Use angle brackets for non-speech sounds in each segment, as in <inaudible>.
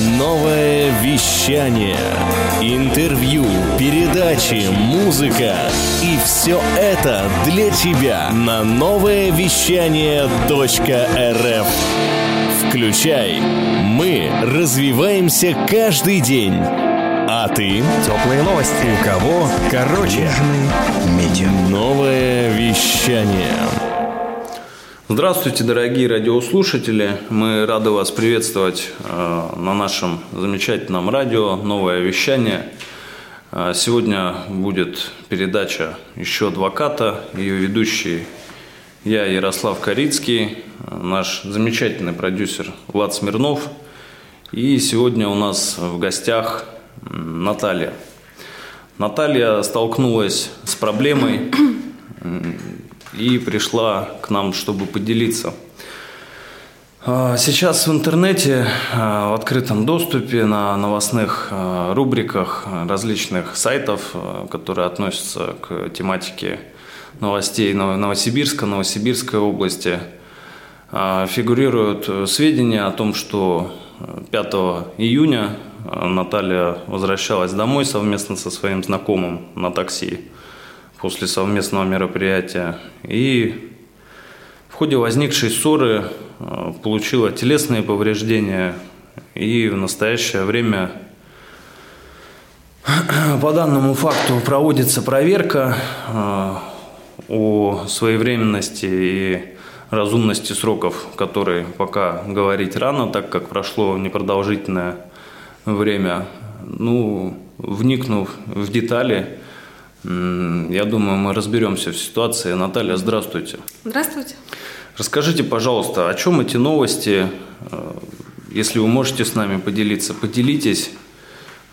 Новое вещание. Интервью, передачи, музыка. И все это для тебя на новое вещание .рф. Включай. Мы развиваемся каждый день. А ты? Теплые новости. У кого? Короче. Новое вещание. Здравствуйте, дорогие радиослушатели. Мы рады вас приветствовать э, на нашем замечательном радио «Новое вещание». Э, сегодня будет передача «Еще адвоката». Ее ведущий я, Ярослав Корицкий, наш замечательный продюсер Влад Смирнов. И сегодня у нас в гостях Наталья. Наталья столкнулась с проблемой и пришла к нам, чтобы поделиться. А, сейчас в интернете, а, в открытом доступе, на новостных а, рубриках различных сайтов, которые относятся к тематике новостей Новосибирска, Новосибирской области, фигурируют сведения о том, что 5 июня Наталья возвращалась домой совместно со своим знакомым на такси после совместного мероприятия. И в ходе возникшей ссоры э, получила телесные повреждения и в настоящее время <clears throat> по данному факту проводится проверка э, о своевременности и разумности сроков, которые пока говорить рано, так как прошло непродолжительное время. Ну, вникнув в детали, я думаю, мы разберемся в ситуации. Наталья, здравствуйте. Здравствуйте. Расскажите, пожалуйста, о чем эти новости, э, если вы можете с нами поделиться, поделитесь,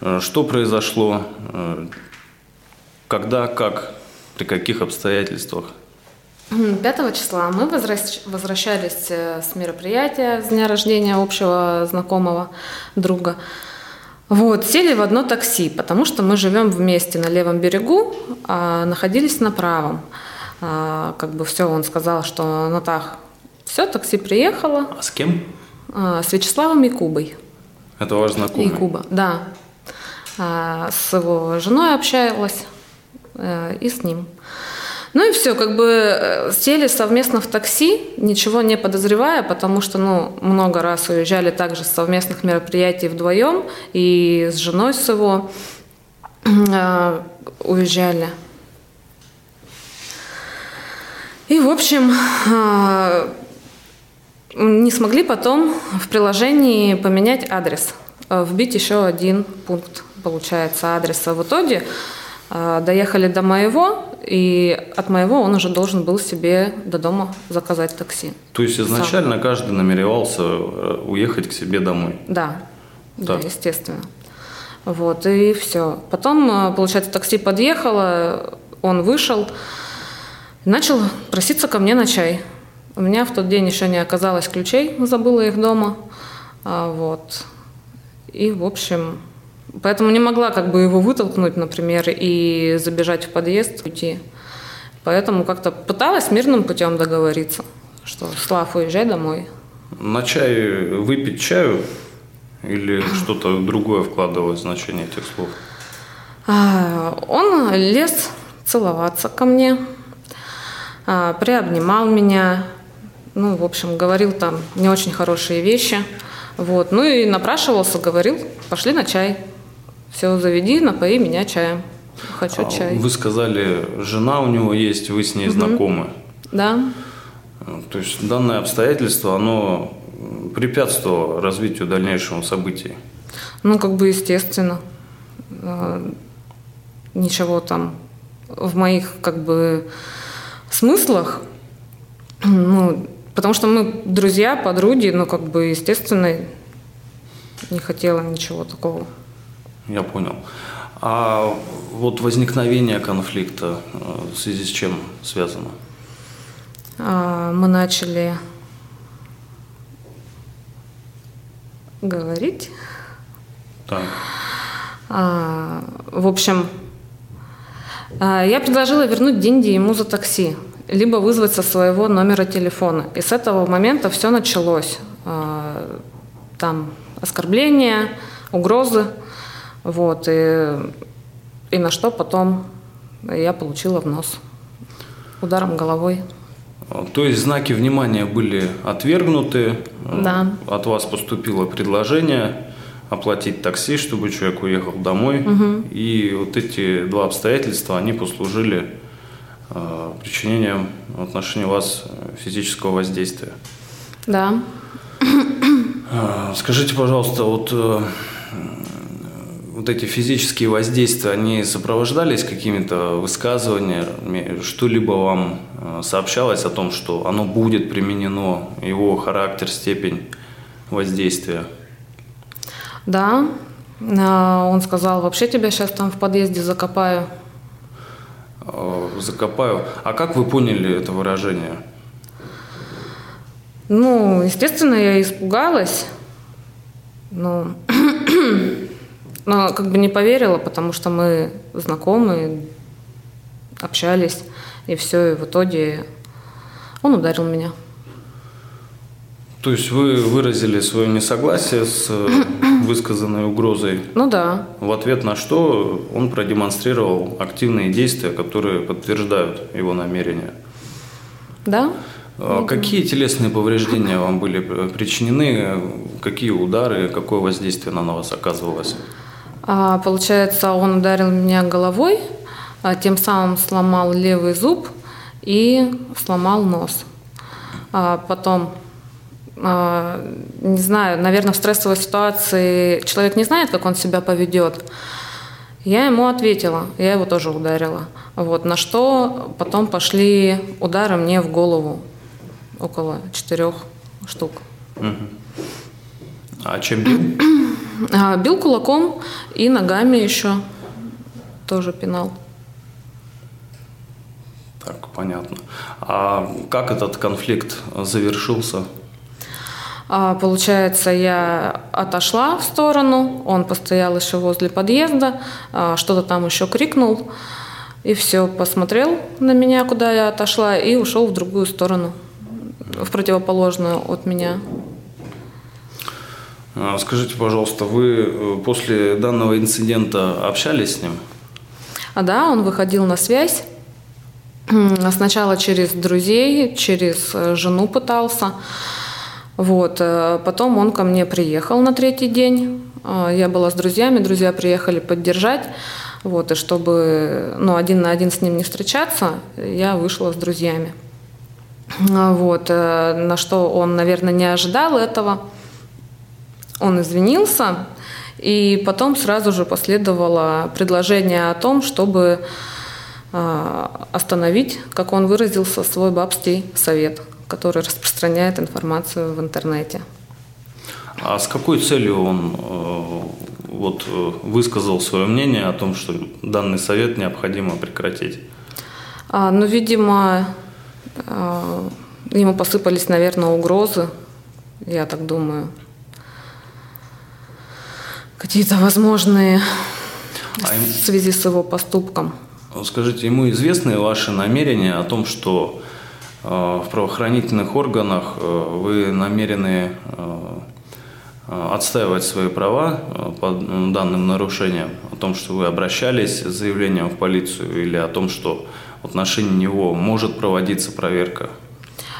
э, что произошло, э, когда, как, при каких обстоятельствах? 5 числа мы возвращались с мероприятия с дня рождения общего знакомого друга. Вот, сели в одно такси, потому что мы живем вместе на левом берегу, а находились на правом. А, как бы все, он сказал, что Натах, все, такси приехало. А с кем? А, с Вячеславом и Кубой. Это ваш знакомый? И Куба, да. А, с его женой общалась а, и с ним. Ну и все, как бы э, сели совместно в такси, ничего не подозревая, потому что, ну, много раз уезжали также с совместных мероприятий вдвоем, и с женой с его э, уезжали. И, в общем, э, не смогли потом в приложении поменять адрес, э, вбить еще один пункт, получается, адреса. В итоге доехали до моего, и от моего он уже должен был себе до дома заказать такси. То есть изначально Сам. каждый намеревался э, уехать к себе домой? Да, да, естественно. Вот, и все. Потом, э, получается, такси подъехало, он вышел, начал проситься ко мне на чай. У меня в тот день еще не оказалось ключей, забыла их дома. А, вот. И, в общем, Поэтому не могла как бы его вытолкнуть, например, и забежать в подъезд, уйти. Поэтому как-то пыталась мирным путем договориться, что Слав, уезжай домой. На чай выпить чаю или что-то другое вкладывалось в значение этих слов? А, он лез целоваться ко мне, а, приобнимал меня, ну, в общем, говорил там не очень хорошие вещи. Вот. Ну и напрашивался, говорил, пошли на чай. Все, заведи, напои меня чаем. Хочу а чай. Вы сказали, жена у него есть, вы с ней угу. знакомы. Да. То есть данное обстоятельство, оно препятствовало развитию дальнейшего событий? Ну, как бы естественно. А, ничего там в моих как бы смыслах, ну, потому что мы друзья, подруги, но как бы естественно не хотела ничего такого. Я понял. А вот возникновение конфликта э, в связи с чем связано? А, мы начали говорить. Так. А, в общем, а, я предложила вернуть деньги ему за такси, либо вызвать со своего номера телефона. И с этого момента все началось. Там оскорбления, угрозы. Вот, и, и на что потом я получила в нос ударом головой. То есть знаки внимания были отвергнуты. Да. От вас поступило предложение оплатить такси, чтобы человек уехал домой. Угу. И вот эти два обстоятельства, они послужили э, причинением в отношении вас физического воздействия. Да. Э, скажите, пожалуйста, вот э, вот эти физические воздействия, они сопровождались какими-то высказываниями, что-либо вам э, сообщалось о том, что оно будет применено, его характер, степень воздействия? Да, э, он сказал, вообще тебя сейчас там в подъезде закопаю. Э, закопаю. А как вы поняли это выражение? Ну, естественно, я испугалась. Ну, Но <clears throat> как бы не поверила, потому что мы знакомы, общались, и все, и в итоге он ударил меня. То есть вы выразили свое несогласие с э, <clears throat> высказанной угрозой? Ну да. В ответ на что он продемонстрировал активные действия, которые подтверждают его намерения? Да. А какие телесные повреждения вам были причинены? Какие удары, какое воздействие на вас оказывалось? А, получается, он ударил меня головой, а, тем самым сломал левый зуб и сломал нос. А потом, не знаю, наверное, в стрессовой ситуации человек не знает, как он себя поведет. Я ему ответила, я его тоже ударила. Вот, на что потом пошли удары мне в голову, около четырех штук. А чем бил? А, бил кулаком и ногами еще тоже пинал. Так, понятно. А как этот конфликт завершился? А, получается, я отошла в сторону, он постоял еще возле подъезда, а, что-то там еще крикнул, и все, посмотрел на меня, куда я отошла, и ушел в другую сторону, в противоположную от меня. А, скажите, пожалуйста, вы э, после данного инцидента общались с ним? А да, он выходил на связь. Сначала через друзей, через э, жену пытался. Вот. Э, потом он ко мне приехал на третий день. Я была с друзьями, друзья приехали поддержать. Вот, и чтобы ну, один на один с ним не встречаться, я вышла с друзьями. Вот, на что он, наверное, не ожидал этого. Он извинился, и потом сразу же последовало предложение о том, чтобы а, остановить, как он выразился, свой бабский совет, который распространяет информацию в интернете. А с какой целью он э, вот, э, высказал свое мнение о том, что данный совет необходимо прекратить? А, ну, видимо, а, ему посыпались, наверное, угрозы, я так думаю какие-то возможные а им... в связи с его поступком. Скажите, ему известны ваши намерения о том, что э, в правоохранительных органах э, вы намерены э, отстаивать свои права э, по данным нарушениям, о том, что вы обращались с заявлением в полицию или о том, что в отношении него может проводиться проверка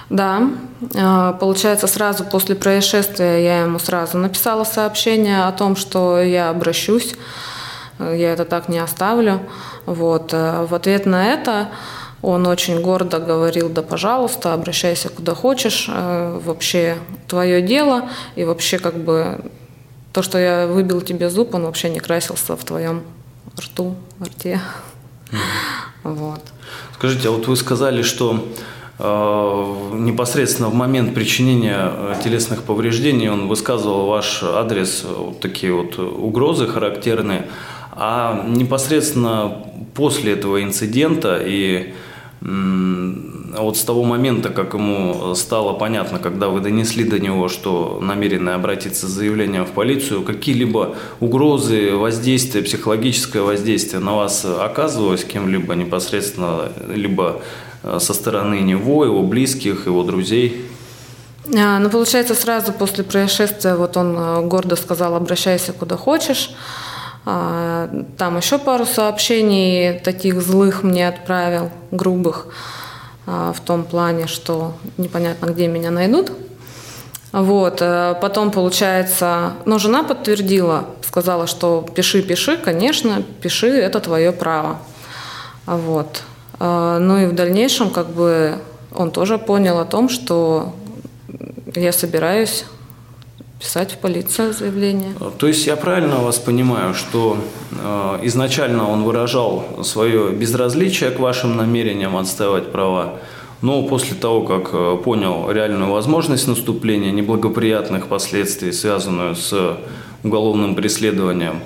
да, а, получается, сразу после происшествия я ему сразу написала сообщение о том, что я обращусь, я это так не оставлю. Вот. Э, в ответ на это он очень гордо говорил, да, пожалуйста, обращайся куда хочешь, э, вообще твое дело, и вообще как бы то, что я выбил тебе зуб, он вообще не красился в твоем рту, рте. Mm. <laughs> Вот. Скажите, а вот вы сказали, что Э, непосредственно в момент причинения э, телесных повреждений он высказывал ваш адрес э, вот такие вот угрозы характерные, а непосредственно после этого инцидента и вот с того момента, как ему стало понятно, когда вы донесли до него, что намерены обратиться с заявлением в полицию, какие-либо угрозы, воздействия, психологическое воздействие на вас оказывалось кем-либо непосредственно, либо Э, со стороны него, его близких, его друзей? А, ну, получается, сразу после происшествия вот он э, гордо сказал, обращайся куда хочешь. А, там еще пару сообщений таких злых мне отправил, грубых, а, в том плане, что непонятно, где меня найдут. Вот, э, потом, получается, но жена подтвердила, сказала, что пиши, пиши, конечно, пиши, это твое право. Вот. А, ну и в дальнейшем, как бы, он тоже понял о том, что я собираюсь писать в полицию заявление. То есть я правильно вас понимаю, что э, изначально он выражал свое безразличие к вашим намерениям отстаивать права, но после того, как понял реальную возможность наступления неблагоприятных последствий, связанную с уголовным преследованием,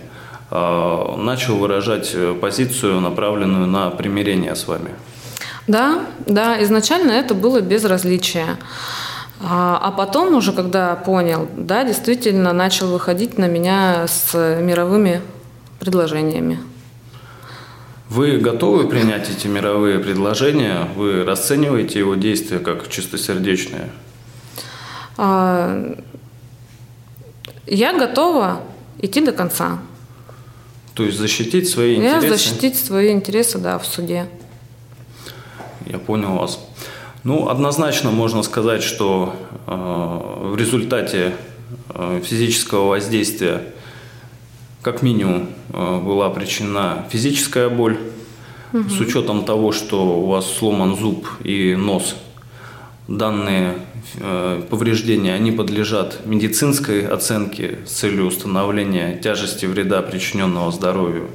начал выражать позицию, направленную на примирение с вами. Да, да, изначально это было безразличие. А, а потом уже, когда понял, да, действительно начал выходить на меня с мировыми предложениями. Вы готовы принять эти мировые предложения? Вы расцениваете его действия как чистосердечные? А, я готова идти до конца. То есть защитить свои интересы? Я защитить свои интересы, да, в суде. Я понял вас. Ну, однозначно можно сказать, что э, в результате э, физического воздействия как минимум э, была причинена физическая боль, угу. с учетом того, что у вас сломан зуб и нос. Данные э, повреждения, они подлежат медицинской оценке с целью установления тяжести вреда, причиненного здоровью.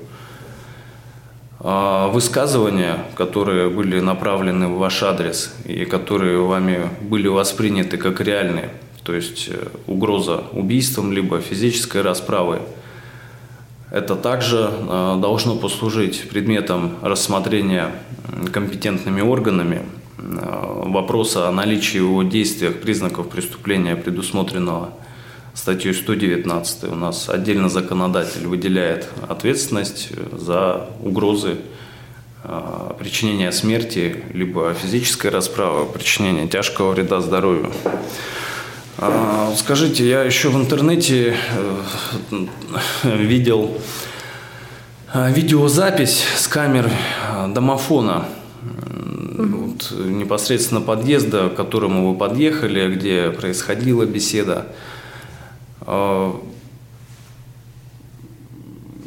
А, высказывания, которые были направлены в ваш адрес и которые вами были восприняты как реальные, то есть э, угроза убийством либо физической расправой, это также э, должно послужить предметом рассмотрения компетентными органами вопроса о наличии его действиях признаков преступления, предусмотренного статьей 119 у нас отдельно законодатель выделяет ответственность за угрозы а, причинения смерти, либо физической расправы, причинения тяжкого вреда здоровью. А, скажите, я еще в интернете э, <laughs> видел видеозапись с камер домофона вот, непосредственно подъезда, к которому вы подъехали, где происходила беседа. А,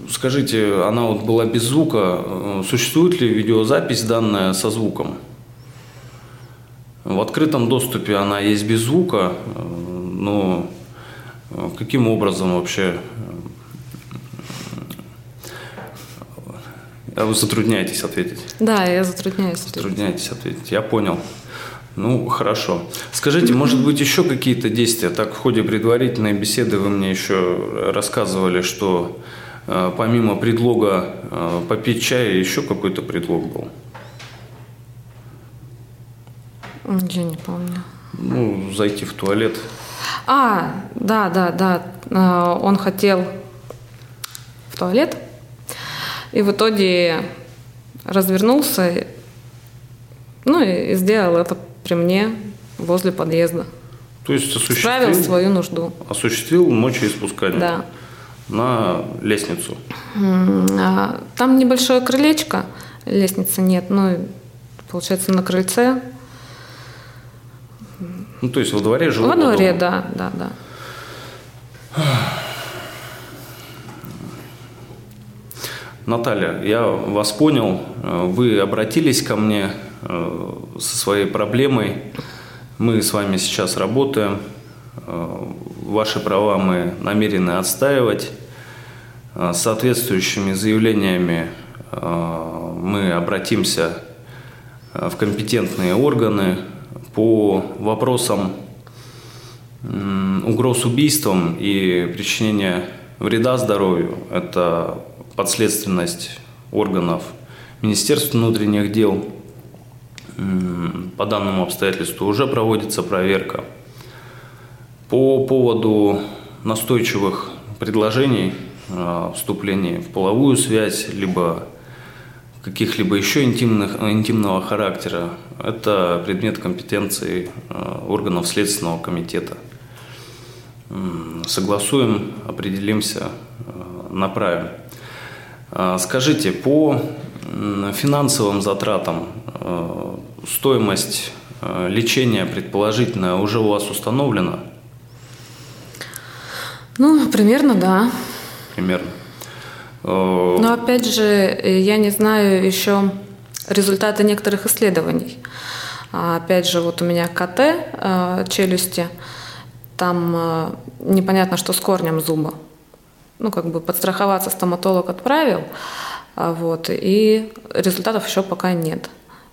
скажите, она вот была без звука. Существует ли видеозапись данная со звуком? В открытом доступе она есть без звука, но каким образом вообще вы затрудняетесь ответить? Да, я затрудняюсь. Затрудняетесь ответить. Я понял. Ну, хорошо. Скажите, может быть, еще какие-то действия? Так, в ходе предварительной беседы вы мне еще рассказывали, что э, помимо предлога э, попить чай, еще какой-то предлог был. Я не помню. Ну, зайти в туалет. А, да, да, да. Э, он хотел в туалет, и в итоге развернулся, ну и сделал это при мне возле подъезда. То есть осуществил, Справил свою нужду. Осуществил мочеиспускание да. на лестницу. А, там небольшое крылечко, лестницы нет, ну, получается, на крыльце. Ну, то есть во дворе живут? Во дворе, да, да, да. Наталья, я вас понял. Вы обратились ко мне Э, со своей проблемой. Мы с вами сейчас работаем. Э, ваши права мы намерены отстаивать. Э, соответствующими заявлениями мы обратимся в компетентные органы по вопросам угроз убийством и причинения вреда здоровью. Это подследственность органов Министерства внутренних дел – по данному обстоятельству уже проводится проверка. По поводу настойчивых предложений о вступлении в половую связь, либо каких-либо еще интимных, интимного характера, это предмет компетенции органов Следственного комитета. Согласуем, определимся, направим. Скажите, по финансовым затратам стоимость лечения предположительно уже у вас установлена? Ну, примерно, да. Примерно. Но опять же, я не знаю еще результаты некоторых исследований. А опять же, вот у меня КТ э, челюсти, там э, непонятно, что с корнем зуба. Ну, как бы подстраховаться стоматолог отправил, а вот, и результатов еще пока нет.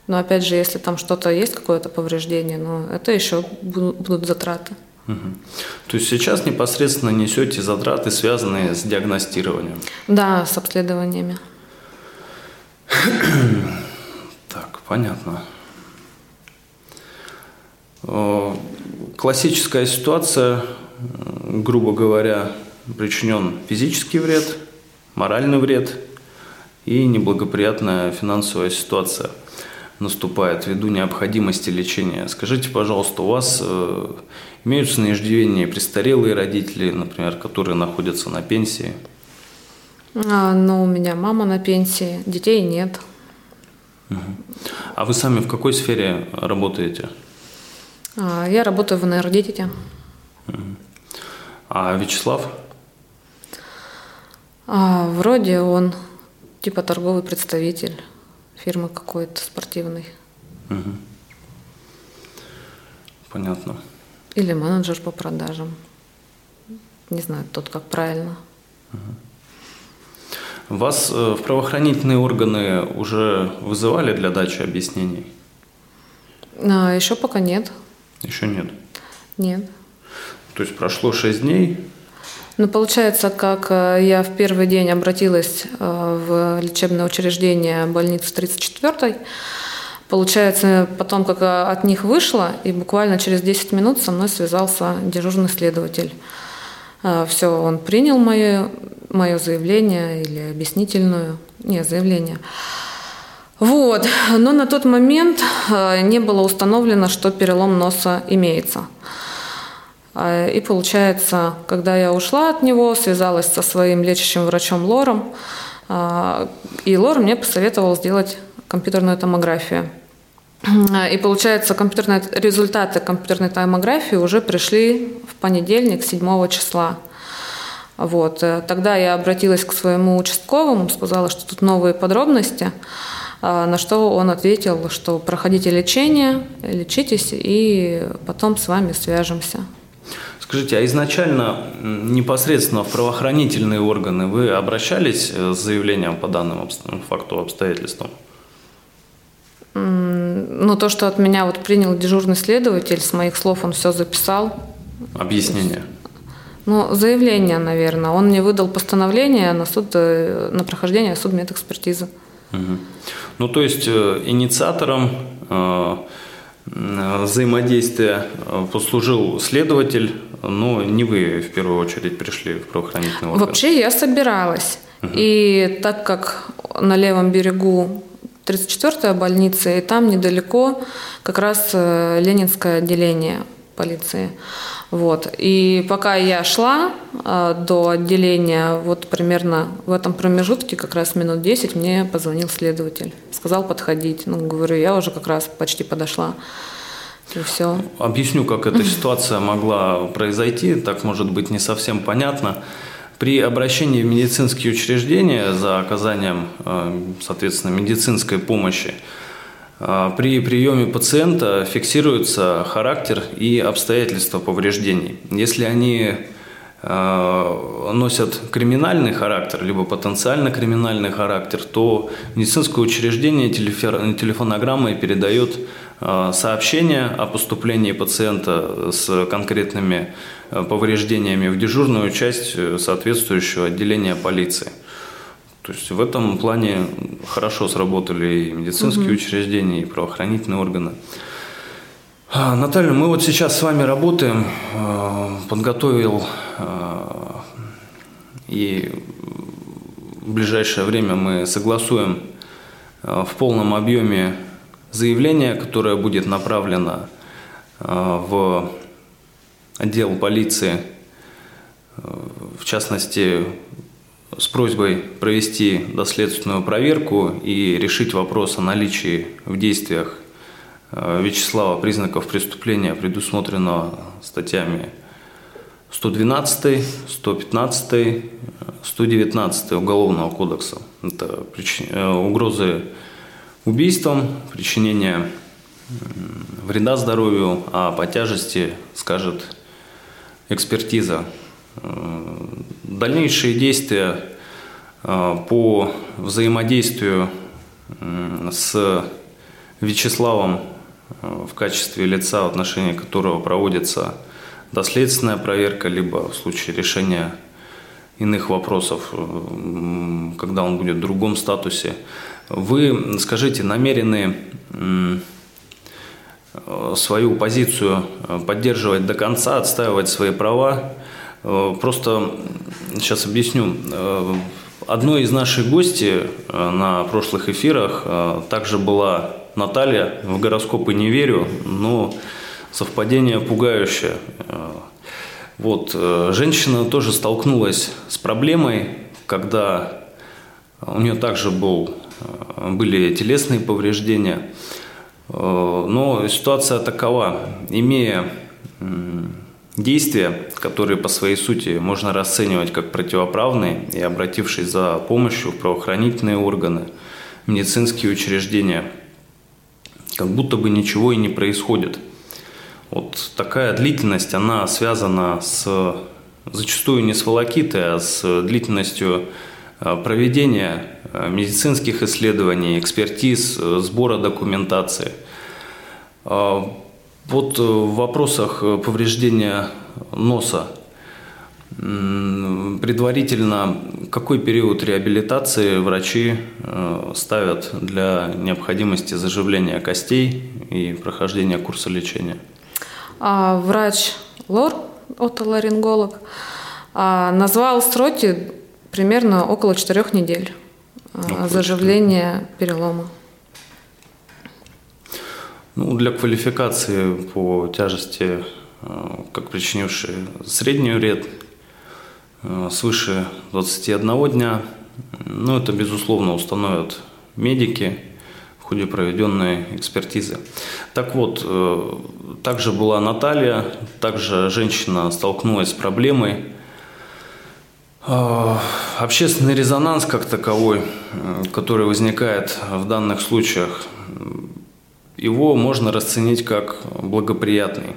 Но опять же, если там что-то есть, какое-то повреждение, ну, это еще будут затраты. Угу. То есть сейчас непосредственно несете затраты, связанные с диагностированием? Да, с обследованиями. так, понятно. Классическая ситуация, грубо говоря, причинен физический вред, моральный вред и неблагоприятная финансовая ситуация – наступает ввиду необходимости лечения. Скажите, пожалуйста, у вас э, имеются на иждивении престарелые родители, например, которые находятся на пенсии? А, ну, у меня мама на пенсии, детей нет. Угу. А вы сами в какой сфере работаете? А, я работаю в энергетике. Угу. А Вячеслав? А, вроде он типа торговый представитель фирмы какой-то спортивной. Угу. Понятно. Или менеджер по продажам. Не знаю, тот как правильно. Угу. Вас э, в правоохранительные органы уже вызывали для дачи объяснений? А, еще пока нет. Еще нет? Нет. То есть прошло шесть дней, ну, получается, как э, я в первый день обратилась э, в лечебное учреждение больницы 34-й, Получается, потом, как э, от них вышла, и буквально через 10 минут со мной связался дежурный следователь. Все, он принял мое, мое заявление или объяснительную, не, заявление. Вот, но на тот момент не было установлено, что перелом носа имеется. А, и получается, когда я ушла от него, связалась со своим лечащим врачом Лором, а, и Лор мне посоветовал сделать компьютерную томографию. А, и получается, компьютерные, результаты компьютерной томографии уже пришли в понедельник, 7 числа. Вот. Тогда я обратилась к своему участковому, сказала, что тут новые подробности, на что он ответил, что проходите лечение, лечитесь, и потом с вами свяжемся. Скажите, а изначально непосредственно в правоохранительные органы вы обращались э, с заявлением по данным факту обстоятельствам? Ну, то, что от меня вот принял дежурный следователь, с моих слов он все записал. Объяснение? Ну, заявление, наверное. Он мне выдал постановление на, суд, э, на прохождение судмедэкспертизы. Угу. Ну, то есть э, инициатором взаимодействия послужил следователь, но не вы в первую очередь пришли в правоохранительный орган. Вообще я собиралась. Угу. И так как на левом берегу 34-я больница, и там недалеко как раз э, Ленинское отделение полиции. Вот. И пока я шла э, до отделения, вот примерно в этом промежутке, как раз минут 10, мне позвонил следователь. Сказал подходить. Ну, говорю, я уже как раз почти подошла. И все. Объясню, как эта <laughs> ситуация могла произойти. Так может быть не совсем понятно. При обращении в медицинские учреждения за оказанием, э, соответственно, медицинской помощи э, при приеме пациента фиксируется характер и обстоятельства повреждений. Если они э, носят криминальный характер, либо потенциально криминальный характер, то медицинское учреждение телефонограммой передает сообщение о поступлении пациента с конкретными э, повреждениями в дежурную часть э, соответствующего отделения полиции. То есть в этом плане хорошо сработали и медицинские угу. учреждения, и правоохранительные органы. А, Наталья, мы вот сейчас с вами работаем, подготовил и в ближайшее время мы согласуем в полном объеме заявление, которое будет направлено в отдел полиции, в частности, с просьбой провести доследственную проверку и решить вопрос о наличии в действиях э, Вячеслава признаков преступления, предусмотренного статьями 112, 115, 119 Уголовного кодекса. Это э, угрозы убийством, причинение вреда здоровью, а по тяжести скажет экспертиза Э, дальнейшие действия э, по взаимодействию с Вячеславом э, в качестве лица, в отношении которого проводится доследственная проверка, либо в случае решения иных вопросов, когда он будет в другом статусе. Вы, скажите, намерены свою позицию поддерживать до конца, отстаивать свои права, Э, просто сейчас объясню. Э, одной из наших гостей э, на прошлых эфирах также была Наталья. В гороскопы не верю, но совпадение пугающее. Вот, женщина тоже столкнулась с проблемой, когда у нее также был, были телесные повреждения. Но ситуация такова. Имея Действия, которые по своей сути можно расценивать как противоправные и обратившись за помощью в правоохранительные органы, медицинские учреждения, как будто бы ничего и не происходит. Вот такая длительность, она связана с зачастую не с волокитой, а с длительностью э, проведения э, медицинских исследований, экспертиз, э, сбора документации. Вот э, в вопросах э, повреждения носа предварительно какой период реабилитации врачи э, ставят для необходимости заживления костей и прохождения курса лечения? А врач лор, отоларинголог, а, назвал сроки примерно около четырех недель около заживления перелома. Ну, для квалификации по тяжести, э, как причинивший среднюю вред, э, свыше 21 дня, ну, это, безусловно, установят медики в ходе проведенной экспертизы. Так вот, э, также была Наталья, также женщина столкнулась с проблемой. Общественный резонанс как таковой, который возникает в данных случаях, его можно расценить как благоприятный.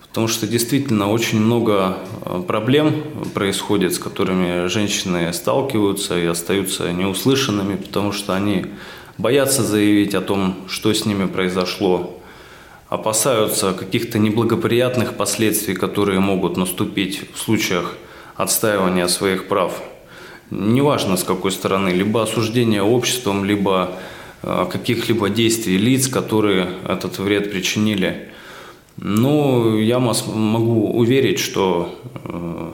Потому что действительно очень много э, проблем происходит, с которыми женщины сталкиваются и остаются неуслышанными, потому что они боятся заявить о том, что с ними произошло, опасаются каких-то неблагоприятных последствий, которые могут наступить в случаях отстаивания своих прав. Неважно с какой стороны, либо осуждение обществом, либо Э, каких-либо действий лиц, которые этот вред причинили. Ну, я могу уверить, что э,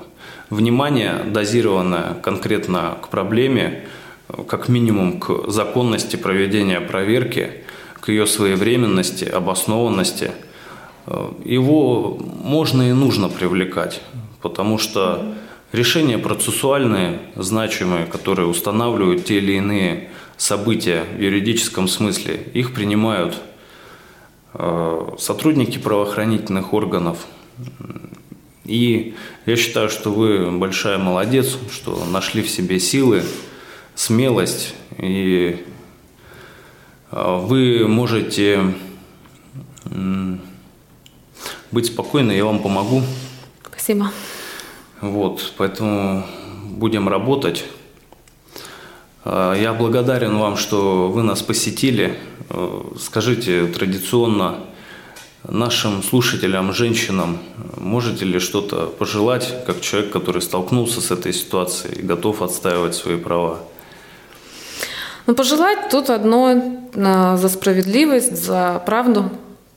внимание, дозированное конкретно к проблеме, как минимум к законности проведения проверки, к ее своевременности, обоснованности, э, его можно и нужно привлекать, потому что решения процессуальные, значимые, которые устанавливают те или иные события в юридическом смысле, их принимают э, сотрудники правоохранительных органов. И я считаю, что вы большая молодец, что нашли в себе силы, смелость, и э, вы можете быть спокойны, я вам помогу. Спасибо. Вот, поэтому будем работать. А, я благодарен вам, что вы нас посетили. Э, скажите традиционно нашим слушателям, женщинам, можете ли что-то пожелать, как человек, который столкнулся с этой ситуацией и готов отстаивать свои права? Ну, пожелать тут одно э, за справедливость, за правду.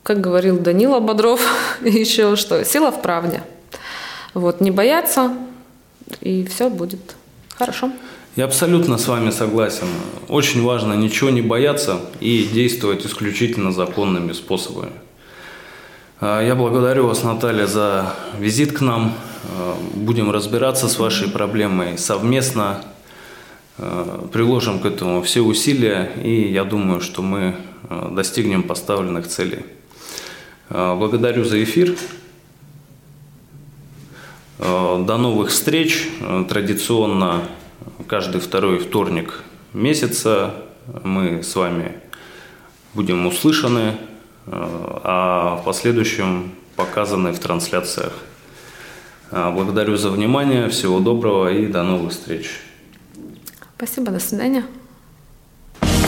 Как говорил Данила Бодров, <laughs> еще что, сила в правде. Вот, не бояться, и все будет хорошо. Я абсолютно с вами согласен. Очень важно ничего не бояться и действовать исключительно законными способами. А, я благодарю вас, Наталья, за визит к нам. А, будем разбираться с вашей проблемой совместно. А, приложим к этому все усилия, и я думаю, что мы достигнем поставленных целей. Благодарю за эфир. До новых встреч. Традиционно каждый второй вторник месяца мы с вами будем услышаны, э, а в последующем показаны в трансляциях. Э, благодарю за внимание, всего доброго и до новых встреч. Спасибо, до свидания.